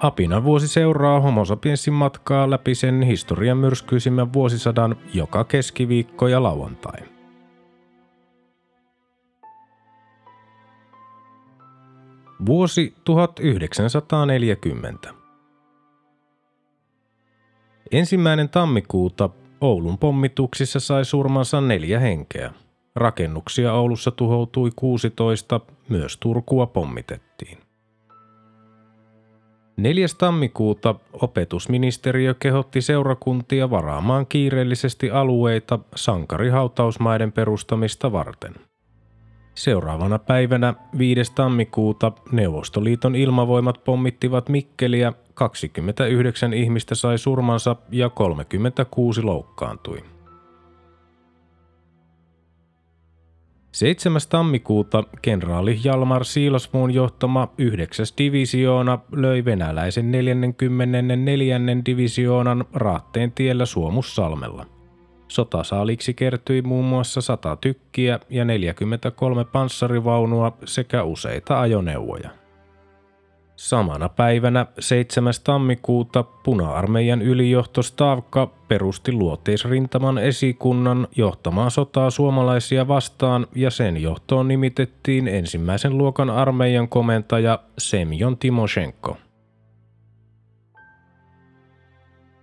Apina vuosi seuraa Homo matkaa läpi sen historian myrskyisimmän vuosisadan joka keskiviikko ja lauantai. Vuosi 1940. Ensimmäinen tammikuuta Oulun pommituksissa sai surmansa neljä henkeä. Rakennuksia Oulussa tuhoutui 16, myös Turkua pommitettiin. 4. tammikuuta opetusministeriö kehotti seurakuntia varaamaan kiireellisesti alueita sankarihautausmaiden perustamista varten. Seuraavana päivänä 5. tammikuuta Neuvostoliiton ilmavoimat pommittivat Mikkeliä, 29 ihmistä sai surmansa ja 36 loukkaantui. 7. tammikuuta kenraali Jalmar Siilasmuun johtama 9. divisioona löi venäläisen 44. divisioonan Raatteen tiellä Suomussalmella. Sotasaaliksi kertyi muun muassa 100 tykkiä ja 43 panssarivaunua sekä useita ajoneuvoja. Samana päivänä 7. tammikuuta puna-armeijan ylijohto Stavka perusti luoteisrintaman esikunnan johtamaan sotaa suomalaisia vastaan ja sen johtoon nimitettiin ensimmäisen luokan armeijan komentaja Semjon Timoshenko.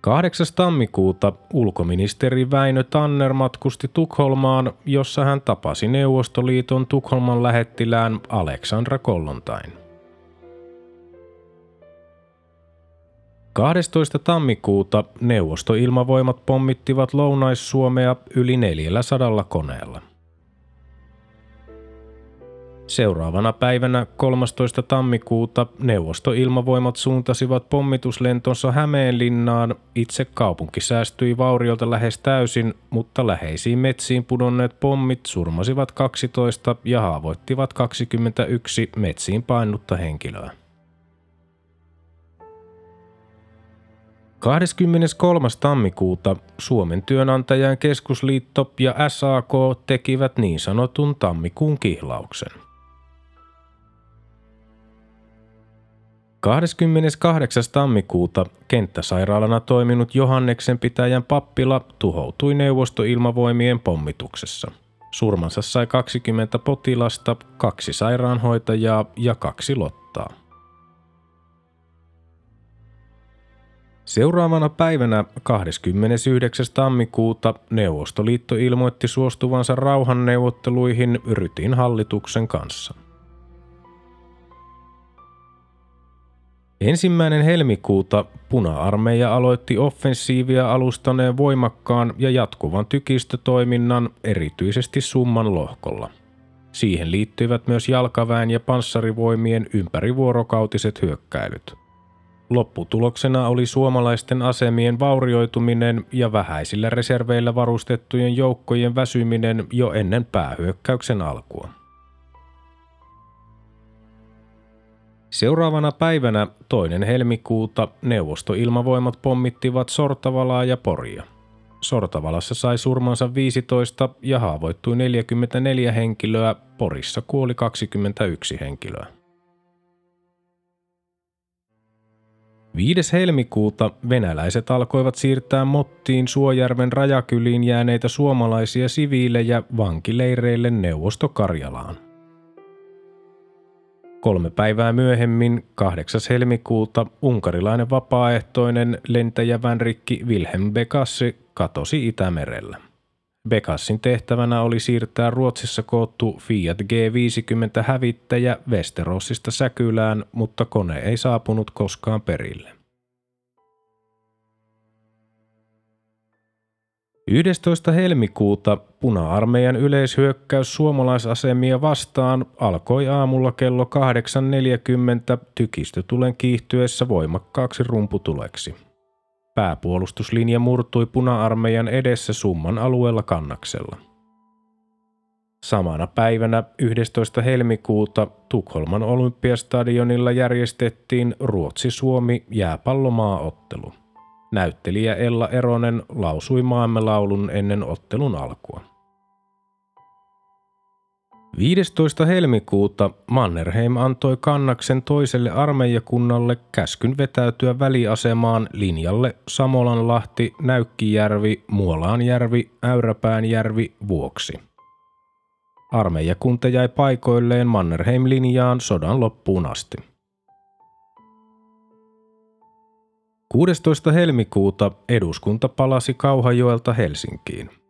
8. tammikuuta ulkoministeri Väinö Tanner matkusti Tukholmaan, jossa hän tapasi Neuvostoliiton Tukholman lähettilään Aleksandra Kollontain. 12. tammikuuta neuvostoilmavoimat pommittivat Lounais-Suomea yli 400 koneella. Seuraavana päivänä 13. tammikuuta neuvostoilmavoimat suuntasivat pommituslentonsa Hämeenlinnaan. Itse kaupunki säästyi vauriolta lähes täysin, mutta läheisiin metsiin pudonneet pommit surmasivat 12 ja haavoittivat 21 metsiin painutta henkilöä. 23. tammikuuta Suomen työnantajan keskusliitto ja SAK tekivät niin sanotun tammikuun kihlauksen. 28. tammikuuta kenttäsairaalana toiminut Johanneksen pitäjän pappila tuhoutui neuvostoilmavoimien pommituksessa. Surmansa sai 20 potilasta, kaksi sairaanhoitajaa ja kaksi lottaa. Seuraavana päivänä 29. tammikuuta Neuvostoliitto ilmoitti suostuvansa rauhanneuvotteluihin Rytin hallituksen kanssa. Ensimmäinen helmikuuta puna-armeija aloitti offensiivia alustaneen voimakkaan ja jatkuvan tykistötoiminnan erityisesti Summan lohkolla. Siihen liittyivät myös jalkaväen ja panssarivoimien ympärivuorokautiset hyökkäilyt – Lopputuloksena oli suomalaisten asemien vaurioituminen ja vähäisillä reserveillä varustettujen joukkojen väsyminen jo ennen päähyökkäyksen alkua. Seuraavana päivänä toinen helmikuuta neuvostoilmavoimat pommittivat Sortavalaa ja Poria. Sortavalassa sai surmansa 15 ja haavoittui 44 henkilöä, Porissa kuoli 21 henkilöä. 5. helmikuuta venäläiset alkoivat siirtää Mottiin Suojärven rajakyliin jääneitä suomalaisia siviilejä vankileireille Neuvostokarjalaan. Kolme päivää myöhemmin, 8. helmikuuta, unkarilainen vapaaehtoinen lentäjä Vänrikki Wilhelm Bekassi katosi Itämerellä. Bekassin tehtävänä oli siirtää Ruotsissa koottu Fiat G50 hävittäjä Westerosista Säkylään, mutta kone ei saapunut koskaan perille. 11. helmikuuta puna-armeijan yleishyökkäys suomalaisasemia vastaan alkoi aamulla kello 8.40 tykistötulen kiihtyessä voimakkaaksi rumputuleksi. Pääpuolustuslinja murtui puna-armeijan edessä summan alueella kannaksella. Samana päivänä 11. helmikuuta Tukholman olympiastadionilla järjestettiin Ruotsi-Suomi jääpallomaaottelu. Näyttelijä Ella Eronen lausui maamme laulun ennen ottelun alkua. 15. helmikuuta Mannerheim antoi kannaksen toiselle armeijakunnalle käskyn vetäytyä väliasemaan linjalle Samolanlahti, Näykkijärvi, Muolaanjärvi, Äyräpäänjärvi vuoksi. Armeijakunta jäi paikoilleen Mannerheim-linjaan sodan loppuun asti. 16. helmikuuta eduskunta palasi Kauhajoelta Helsinkiin –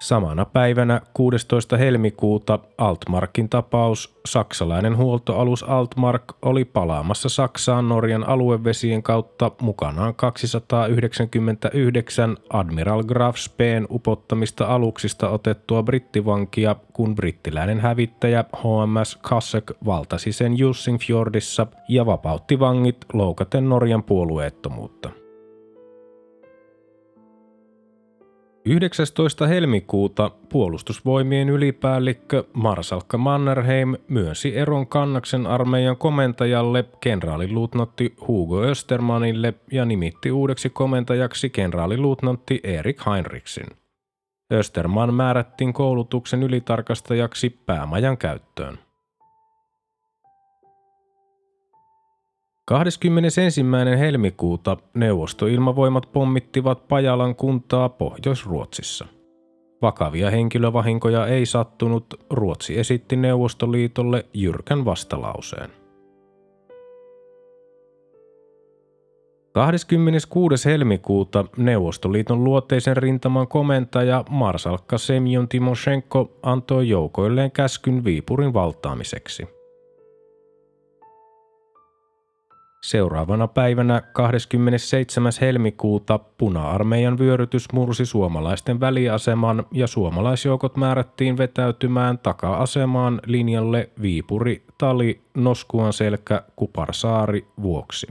Samana päivänä 16. helmikuuta Altmarkin tapaus, saksalainen huoltoalus Altmark oli palaamassa Saksaan Norjan aluevesien kautta mukanaan 299 Admiral Graf Speen upottamista aluksista otettua brittivankia, kun brittiläinen hävittäjä HMS Kassek valtasi sen Jussingfjordissa ja vapautti vangit loukaten Norjan puolueettomuutta. 19. helmikuuta puolustusvoimien ylipäällikkö Marsalkka Mannerheim myönsi eron kannaksen armeijan komentajalle kenraaliluutnantti Hugo Östermanille ja nimitti uudeksi komentajaksi kenraaliluutnantti Erik Heinrichsin. Österman määrättiin koulutuksen ylitarkastajaksi päämajan käyttöön. 21. helmikuuta neuvostoilmavoimat pommittivat Pajalan kuntaa Pohjois-Ruotsissa. Vakavia henkilövahinkoja ei sattunut, Ruotsi esitti Neuvostoliitolle jyrkän vastalauseen. 26. helmikuuta Neuvostoliiton luoteisen rintaman komentaja Marsalkka Semjon Timoshenko antoi joukoilleen käskyn Viipurin valtaamiseksi – Seuraavana päivänä 27. helmikuuta puna-armeijan vyörytys mursi suomalaisten väliaseman ja suomalaisjoukot määrättiin vetäytymään taka-asemaan linjalle Viipuri, Tali, Noskuan selkä, Kuparsaari vuoksi.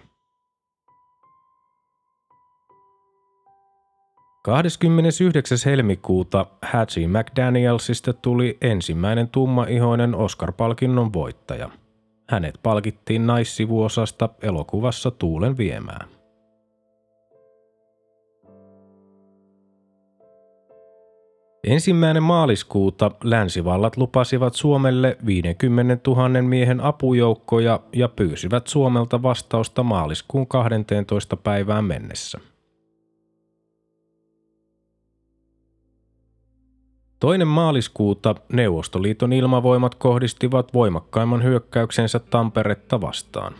29. helmikuuta Hatchie McDanielsista tuli ensimmäinen tummaihoinen Oscar-palkinnon voittaja – hänet palkittiin naissivuosasta elokuvassa Tuulen viemään. Ensimmäinen maaliskuuta länsivallat lupasivat Suomelle 50 000 miehen apujoukkoja ja pyysivät Suomelta vastausta maaliskuun 12. päivään mennessä. Toinen maaliskuuta Neuvostoliiton ilmavoimat kohdistivat voimakkaimman hyökkäyksensä Tamperetta vastaan.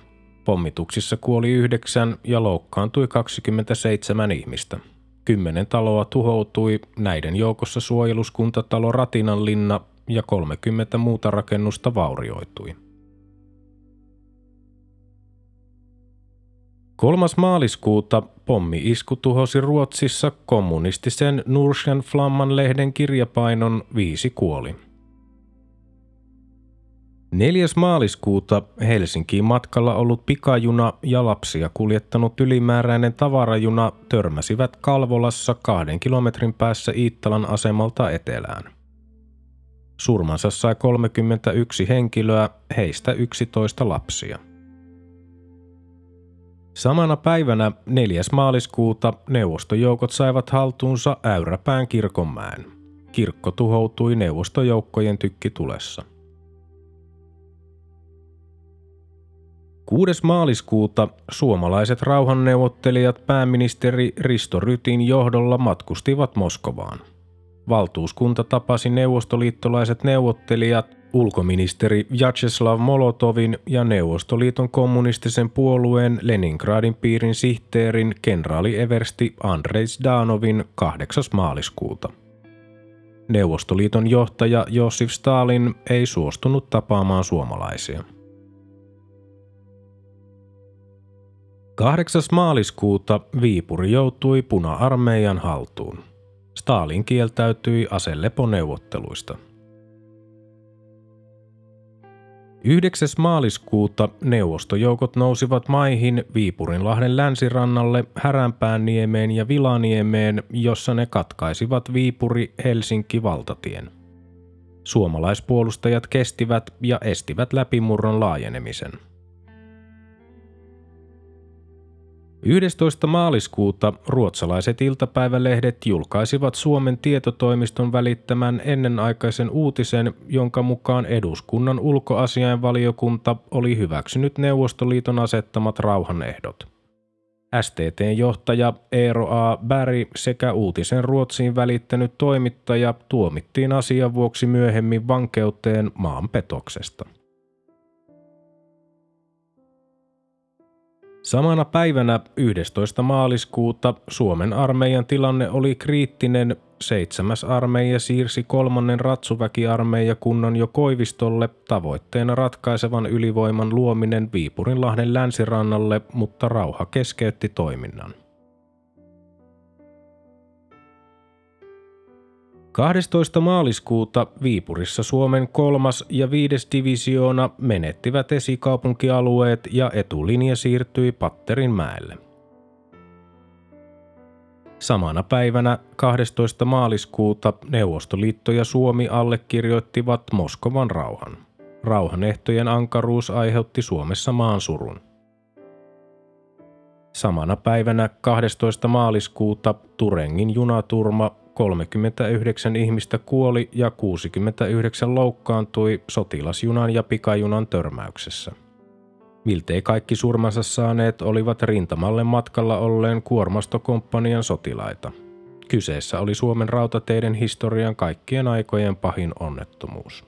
Pommituksissa kuoli yhdeksän ja loukkaantui 27 ihmistä. Kymmenen taloa tuhoutui, näiden joukossa suojeluskuntatalo Ratinanlinna ja 30 muuta rakennusta vaurioitui. Kolmas maaliskuuta pommi-isku tuhosi Ruotsissa kommunistisen Nurschen Flamman lehden kirjapainon viisi kuoli. 4. maaliskuuta Helsinkiin matkalla ollut pikajuna ja lapsia kuljettanut ylimääräinen tavarajuna törmäsivät Kalvolassa kahden kilometrin päässä Iittalan asemalta etelään. Surmansa sai 31 henkilöä, heistä 11 lapsia. Samana päivänä 4. maaliskuuta neuvostojoukot saivat haltuunsa Äyräpään kirkonmäen. Kirkko tuhoutui neuvostojoukkojen tykkitulessa. 6. maaliskuuta suomalaiset rauhanneuvottelijat pääministeri Risto Rytin johdolla matkustivat Moskovaan. Valtuuskunta tapasi neuvostoliittolaiset neuvottelijat ulkoministeri Vyacheslav Molotovin ja Neuvostoliiton kommunistisen puolueen Leningradin piirin sihteerin kenraali Eversti Andrei Zdanovin 8. maaliskuuta. Neuvostoliiton johtaja Josif Stalin ei suostunut tapaamaan suomalaisia. 8. maaliskuuta Viipuri joutui puna-armeijan haltuun. Stalin kieltäytyi aseleponeuvotteluista. 9. maaliskuuta neuvostojoukot nousivat maihin Viipurinlahden länsirannalle Häränpäänniemeen ja Vilaniemeen, jossa ne katkaisivat Viipuri-Helsinki-valtatien. Suomalaispuolustajat kestivät ja estivät läpimurron laajenemisen – 11. maaliskuuta ruotsalaiset iltapäivälehdet julkaisivat Suomen tietotoimiston välittämän ennenaikaisen uutisen, jonka mukaan eduskunnan ulkoasiainvaliokunta oli hyväksynyt Neuvostoliiton asettamat rauhanehdot. STTn johtaja Eero A. Berg sekä uutisen Ruotsiin välittänyt toimittaja tuomittiin asian vuoksi myöhemmin vankeuteen maanpetoksesta. Samana päivänä 11. maaliskuuta Suomen armeijan tilanne oli kriittinen. Seitsemäs armeija siirsi kolmannen ratsuväkiarmeijakunnan jo Koivistolle tavoitteena ratkaisevan ylivoiman luominen Viipurinlahden länsirannalle, mutta rauha keskeytti toiminnan. 12. maaliskuuta Viipurissa Suomen kolmas ja viides divisioona menettivät esikaupunkialueet ja etulinja siirtyi Patterinmäelle. Samana päivänä 12. maaliskuuta Neuvostoliitto ja Suomi allekirjoittivat Moskovan rauhan. Rauhanehtojen ankaruus aiheutti Suomessa maansurun. Samana päivänä 12. maaliskuuta Turengin junaturma 39 ihmistä kuoli ja 69 loukkaantui sotilasjunan ja pikajunan törmäyksessä. Miltei kaikki surmansa saaneet olivat rintamalle matkalla olleen kuormastokomppanian sotilaita. Kyseessä oli Suomen rautateiden historian kaikkien aikojen pahin onnettomuus.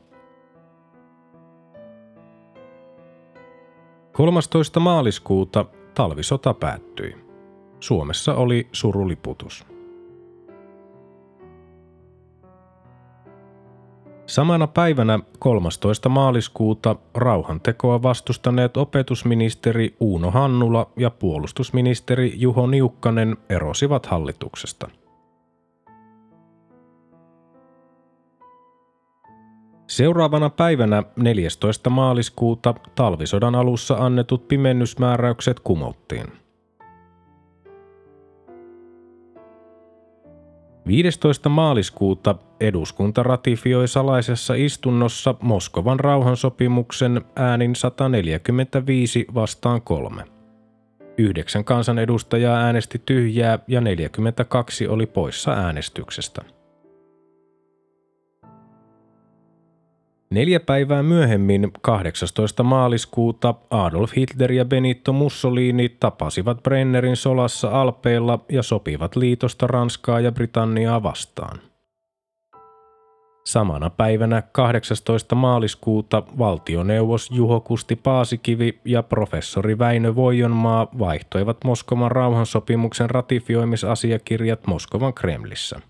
13. maaliskuuta talvisota päättyi. Suomessa oli suruliputus. Samana päivänä 13. maaliskuuta rauhantekoa vastustaneet opetusministeri Uuno Hannula ja puolustusministeri Juho Niukkanen erosivat hallituksesta. Seuraavana päivänä 14. maaliskuuta talvisodan alussa annetut pimennysmääräykset kumottiin – 15. maaliskuuta eduskunta ratifioi salaisessa istunnossa Moskovan rauhansopimuksen äänin 145 vastaan kolme. Yhdeksän kansanedustajaa äänesti tyhjää ja 42 oli poissa äänestyksestä. Neljä päivää myöhemmin, 18. maaliskuuta, Adolf Hitler ja Benito Mussolini tapasivat Brennerin solassa Alpeilla ja sopivat liitosta Ranskaa ja Britanniaa vastaan. Samana päivänä 18. maaliskuuta valtioneuvos Juho Kusti Paasikivi ja professori Väinö Voijonmaa vaihtoivat Moskovan rauhansopimuksen ratifioimisasiakirjat Moskovan Kremlissä –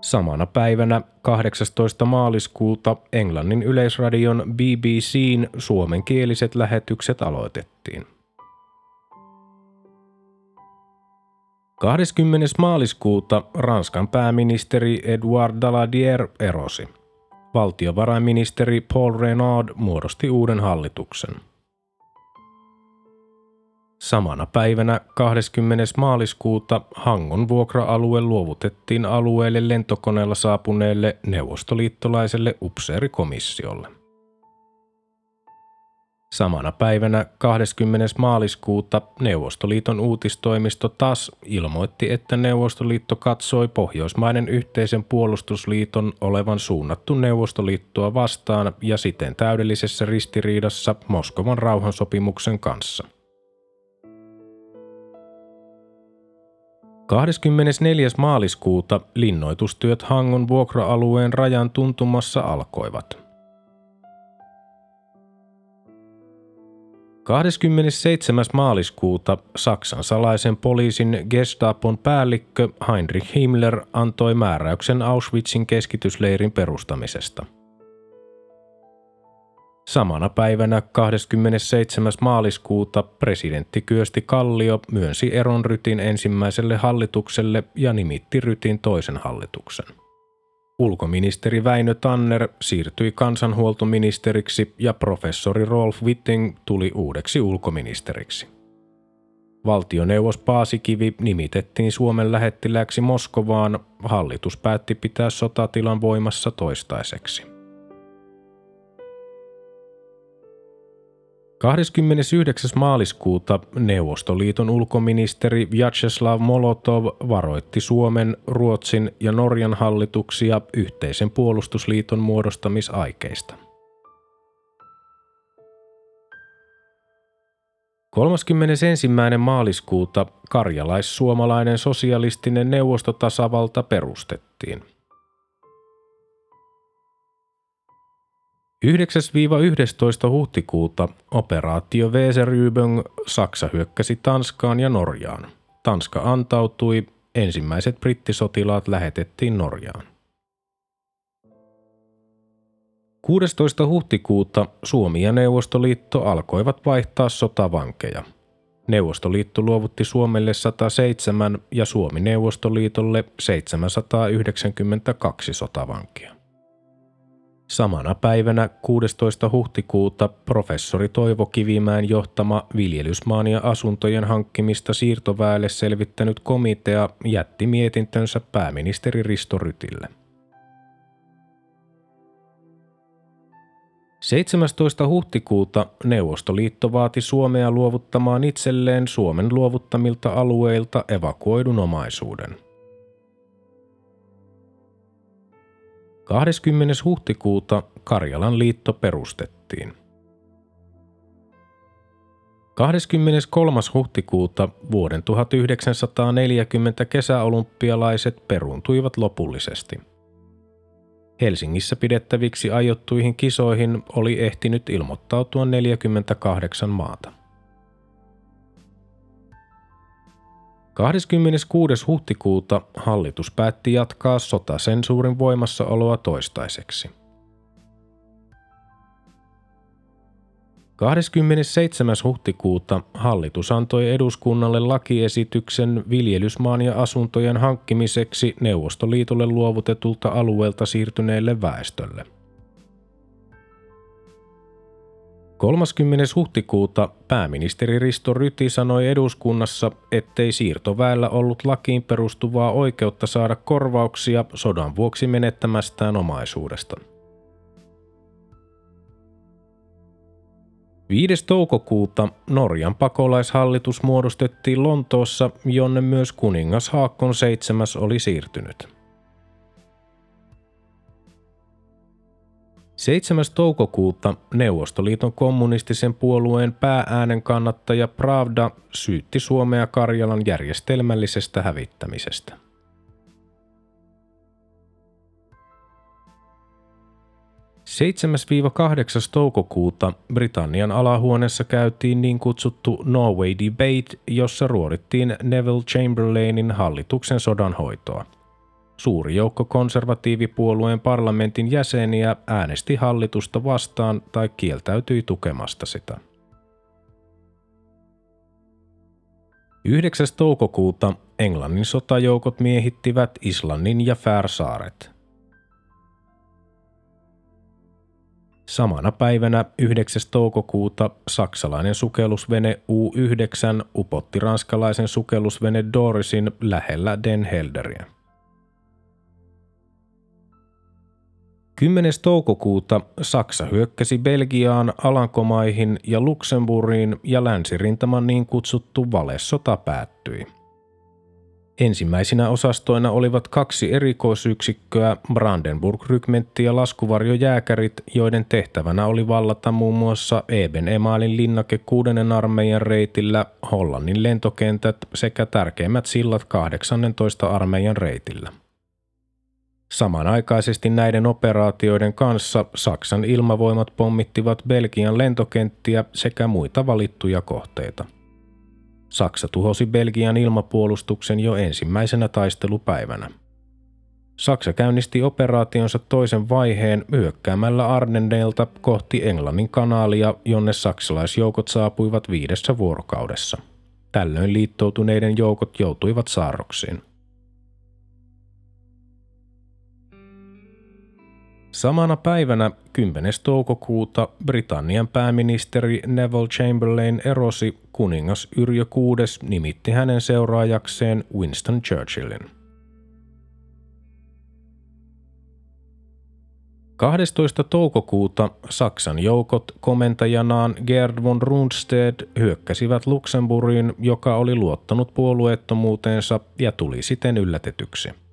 Samana päivänä 18. maaliskuuta Englannin yleisradion BBCn suomenkieliset lähetykset aloitettiin. 20. maaliskuuta Ranskan pääministeri Edouard Daladier erosi. Valtiovarainministeri Paul Renaud muodosti uuden hallituksen – Samana päivänä 20. maaliskuuta Hangon vuokra-alue luovutettiin alueelle lentokoneella saapuneelle neuvostoliittolaiselle upseerikomissiolle. Samana päivänä 20. maaliskuuta Neuvostoliiton uutistoimisto TAS ilmoitti, että Neuvostoliitto katsoi Pohjoismaiden yhteisen puolustusliiton olevan suunnattu Neuvostoliittoa vastaan ja siten täydellisessä ristiriidassa Moskovan rauhansopimuksen kanssa – 24. maaliskuuta linnoitustyöt Hangon vuokra-alueen rajan tuntumassa alkoivat. 27. maaliskuuta Saksan salaisen poliisin Gestapon päällikkö Heinrich Himmler antoi määräyksen Auschwitzin keskitysleirin perustamisesta – Samana päivänä 27. maaliskuuta presidentti Kyösti Kallio myönsi eron Rytin ensimmäiselle hallitukselle ja nimitti Rytin toisen hallituksen. Ulkoministeri Väinö Tanner siirtyi kansanhuoltoministeriksi ja professori Rolf Witting tuli uudeksi ulkoministeriksi. Valtioneuvos Paasikivi nimitettiin Suomen lähettiläksi Moskovaan. Hallitus päätti pitää sotatilan voimassa toistaiseksi. 29. maaliskuuta Neuvostoliiton ulkoministeri Vyacheslav Molotov varoitti Suomen, Ruotsin ja Norjan hallituksia yhteisen puolustusliiton muodostamisaikeista. 31. maaliskuuta karjalais-suomalainen sosialistinen neuvostotasavalta perustettiin. 9-11. huhtikuuta operaatio Weserübung Saksa hyökkäsi Tanskaan ja Norjaan. Tanska antautui, ensimmäiset brittisotilaat lähetettiin Norjaan. 16. huhtikuuta Suomi ja Neuvostoliitto alkoivat vaihtaa sotavankeja. Neuvostoliitto luovutti Suomelle 107 ja Suomi Neuvostoliitolle 792 sotavankia. Samana päivänä 16. huhtikuuta professori Toivo Kivimäen johtama viljelysmaan ja asuntojen hankkimista siirtoväelle selvittänyt komitea jätti mietintönsä pääministeri Risto Rytille. 17. huhtikuuta Neuvostoliitto vaati Suomea luovuttamaan itselleen Suomen luovuttamilta alueilta evakuoidun omaisuuden. 20. huhtikuuta Karjalan liitto perustettiin. 23. huhtikuuta vuoden 1940 kesäolympialaiset peruuntuivat lopullisesti – Helsingissä pidettäviksi aiottuihin kisoihin oli ehtinyt ilmoittautua 48 maata. 26. huhtikuuta hallitus päätti jatkaa sotasensuurin voimassaoloa toistaiseksi. 27. huhtikuuta hallitus antoi eduskunnalle lakiesityksen viljelysmaan ja asuntojen hankkimiseksi Neuvostoliitolle luovutetulta alueelta siirtyneelle väestölle. 30. huhtikuuta pääministeri Risto Ryti sanoi eduskunnassa, ettei siirtoväellä ollut lakiin perustuvaa oikeutta saada korvauksia sodan vuoksi menettämästään omaisuudesta – 5. toukokuuta Norjan pakolaishallitus muodostettiin Lontoossa, jonne myös kuningas Haakon VII oli siirtynyt. 7. toukokuuta Neuvostoliiton kommunistisen puolueen päääänen kannattaja Pravda syytti Suomea Karjalan järjestelmällisestä hävittämisestä. 7-8. toukokuuta Britannian alahuoneessa käytiin niin kutsuttu Norway Debate, jossa ruodittiin Neville Chamberlainin hallituksen sodanhoitoa. Suuri joukko konservatiivipuolueen parlamentin jäseniä äänesti hallitusta vastaan tai kieltäytyi tukemasta sitä. 9. toukokuuta Englannin sotajoukot miehittivät Islannin ja Färsaaret – Samana päivänä 9. toukokuuta saksalainen sukellusvene U-9 upotti ranskalaisen sukellusvene Dorisin lähellä Den Helderiä. 10. toukokuuta Saksa hyökkäsi Belgiaan, Alankomaihin ja Luxemburgiin ja länsirintaman niin kutsuttu valessota päättyi – Ensimmäisinä osastoina olivat kaksi erikoisyksikköä, Brandenburg-rykmentti ja laskuvarjojääkärit, joiden tehtävänä oli vallata muun muassa Eben Emalin linnake 6. armeijan reitillä, Hollannin lentokentät sekä tärkeimmät sillat 18 armeijan reitillä. Samanaikaisesti näiden operaatioiden kanssa Saksan ilmavoimat pommittivat Belgian lentokenttiä sekä muita valittuja kohteita – Saksa tuhosi Belgian ilmapuolustuksen jo ensimmäisenä taistelupäivänä. Saksa käynnisti operaationsa toisen vaiheen hyökkäämällä Ardenneilta kohti Englannin kanaalia, jonne saksalaisjoukot saapuivat viidessä vuorokaudessa. Tällöin liittoutuneiden joukot joutuivat saarroksiin. Samana päivänä 10. toukokuuta Britannian pääministeri Neville Chamberlain erosi kuningas Yrjö VI nimitti hänen seuraajakseen Winston Churchillin. 12. toukokuuta Saksan joukot komentajanaan Gerd von Rundstedt hyökkäsivät Luxemburgiin, joka oli luottanut puolueettomuuteensa ja tuli siten yllätetyksi.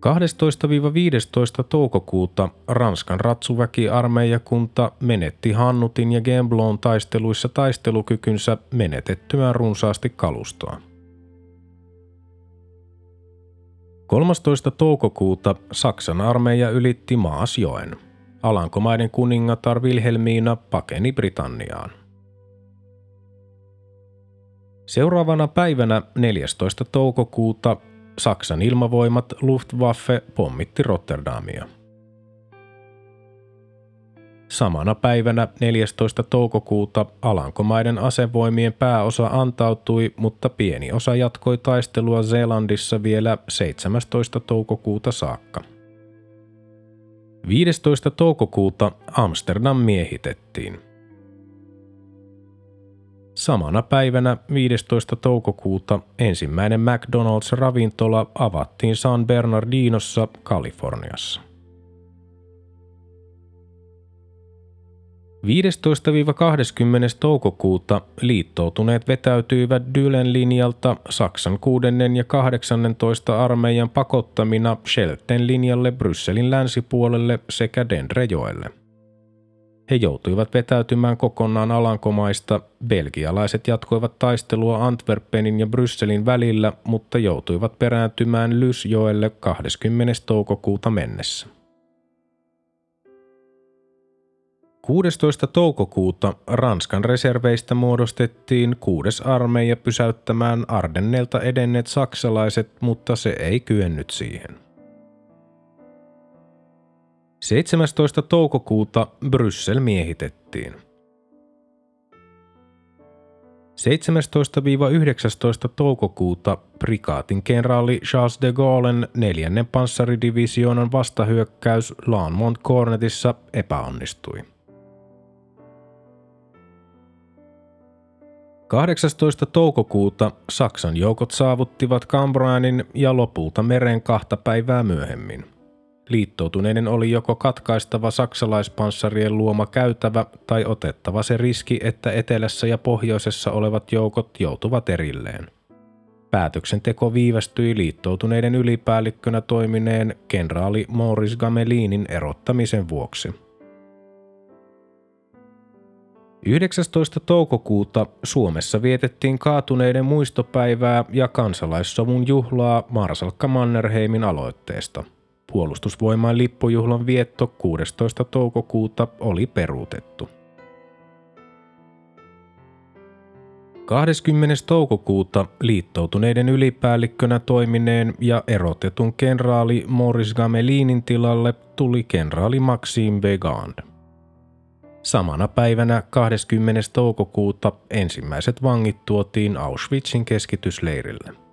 12-15 toukokuuta Ranskan ratsuväki-armeijakunta menetti Hannutin ja Gemblon taisteluissa taistelukykynsä menetettyään runsaasti kalustoa. 13. toukokuuta Saksan armeija ylitti Maasjoen. Alankomaiden kuningatar Wilhelmiina pakeni Britanniaan. Seuraavana päivänä 14. toukokuuta Saksan ilmavoimat Luftwaffe pommitti Rotterdamia. Samana päivänä 14. toukokuuta Alankomaiden asevoimien pääosa antautui, mutta pieni osa jatkoi taistelua Zeelandissa vielä 17. toukokuuta saakka. 15. toukokuuta Amsterdam miehitettiin – Samana päivänä 15. toukokuuta ensimmäinen McDonald's-ravintola avattiin San Bernardinossa, Kaliforniassa. 15-20. toukokuuta liittoutuneet vetäytyivät Dylen linjalta Saksan 6. ja 18. armeijan pakottamina Schelten linjalle Brysselin länsipuolelle sekä Dendrejoelle. He joutuivat vetäytymään kokonaan Alankomaista. Belgialaiset jatkoivat taistelua Antwerpenin ja Brysselin välillä, mutta joutuivat perääntymään Lysjoelle 20. toukokuuta mennessä. 16. toukokuuta Ranskan reserveistä muodostettiin kuudes armeija pysäyttämään Ardennelta edenneet saksalaiset, mutta se ei kyennyt siihen. 17. toukokuuta Bryssel miehitettiin. 17-19 toukokuuta prikaatin kenraali Charles de Gaullen neljännen panssaridivisioonan vastahyökkäys Laanmont Cornetissa epäonnistui. 18. toukokuuta Saksan joukot saavuttivat Cambrainin ja lopulta meren kahta päivää myöhemmin – Liittoutuneiden oli joko katkaistava saksalaispanssarien luoma käytävä tai otettava se riski, että etelässä ja pohjoisessa olevat joukot joutuvat erilleen. Päätöksenteko viivästyi liittoutuneiden ylipäällikkönä toimineen kenraali Maurice Gamelinin erottamisen vuoksi. 19. toukokuuta Suomessa vietettiin kaatuneiden muistopäivää ja kansalaissovun juhlaa Marsalkka Mannerheimin aloitteesta – Puolustusvoimain lippujuhlan vietto 16. toukokuuta oli peruutettu. 20. toukokuuta liittoutuneiden ylipäällikkönä toimineen ja erotetun kenraali Morris Gamelinin tilalle tuli kenraali Maxime Begand. Samana päivänä 20. toukokuuta ensimmäiset vangit tuotiin Auschwitzin keskitysleirille.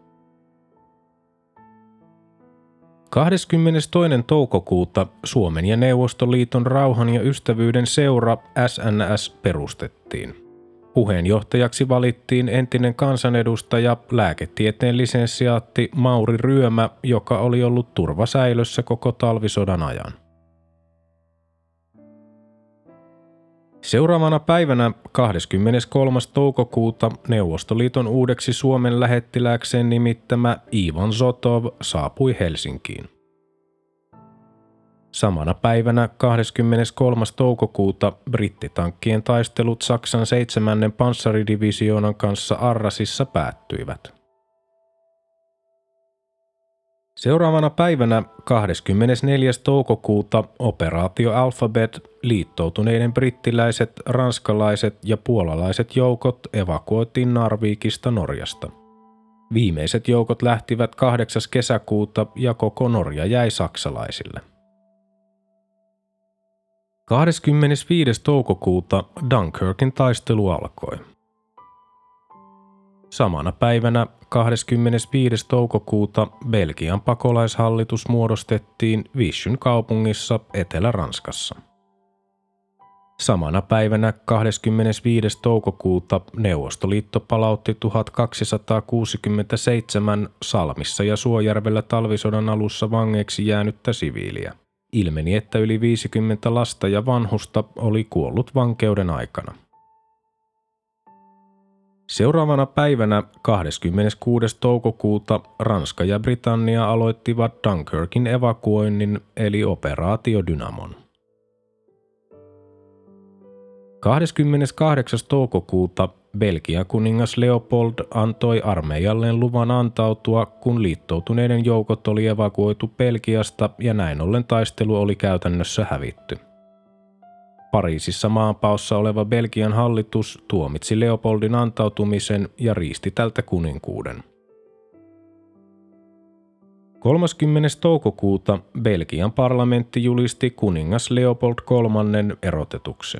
22. toukokuuta Suomen ja Neuvostoliiton rauhan ja ystävyyden seura SNS perustettiin. Puheenjohtajaksi valittiin entinen kansanedustaja, lääketieteen lisensiaatti Mauri Ryömä, joka oli ollut turvasäilössä koko talvisodan ajan. Seuraavana päivänä 23. toukokuuta Neuvostoliiton uudeksi Suomen lähettilääkseen nimittämä Ivan Zotov saapui Helsinkiin. Samana päivänä 23. toukokuuta brittitankkien taistelut Saksan 7. panssaridivisioonan kanssa Arrasissa päättyivät. Seuraavana päivänä 24. toukokuuta operaatio Alphabet liittoutuneiden brittiläiset, ranskalaiset ja puolalaiset joukot evakuoitiin Narvikista Norjasta. Viimeiset joukot lähtivät 8. kesäkuuta ja koko Norja jäi saksalaisille. 25. toukokuuta Dunkirkin taistelu alkoi. Samana päivänä 25. toukokuuta Belgian pakolaishallitus muodostettiin Vichyn kaupungissa Etelä-Ranskassa. Samana päivänä 25. toukokuuta Neuvostoliitto palautti 1267 Salmissa ja Suojärvellä talvisodan alussa vangeiksi jäänyttä siviiliä. Ilmeni, että yli 50 lasta ja vanhusta oli kuollut vankeuden aikana. Seuraavana päivänä 26. toukokuuta Ranska ja Britannia aloittivat Dunkirkin evakuoinnin eli operaatio Dynamon. 28. toukokuuta Belgian kuningas Leopold antoi armeijalleen luvan antautua, kun liittoutuneiden joukot oli evakuoitu Belgiasta ja näin ollen taistelu oli käytännössä hävitty. Pariisissa maanpaossa oleva Belgian hallitus tuomitsi Leopoldin antautumisen ja riisti tältä kuninkuuden. 30. toukokuuta Belgian parlamentti julisti kuningas Leopold III erotetuksi.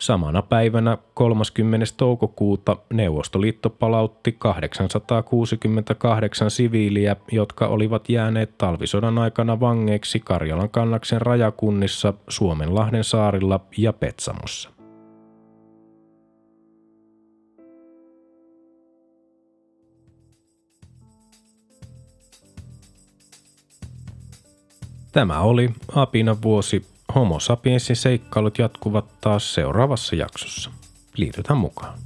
Samana päivänä 30. toukokuuta Neuvostoliitto palautti 868 siviiliä, jotka olivat jääneet talvisodan aikana vangeiksi Karjalan kannaksen rajakunnissa Suomenlahden saarilla ja Petsamossa. Tämä oli Apina vuosi Homo sapiensin seikkailut jatkuvat taas seuraavassa jaksossa. Liitytään mukaan.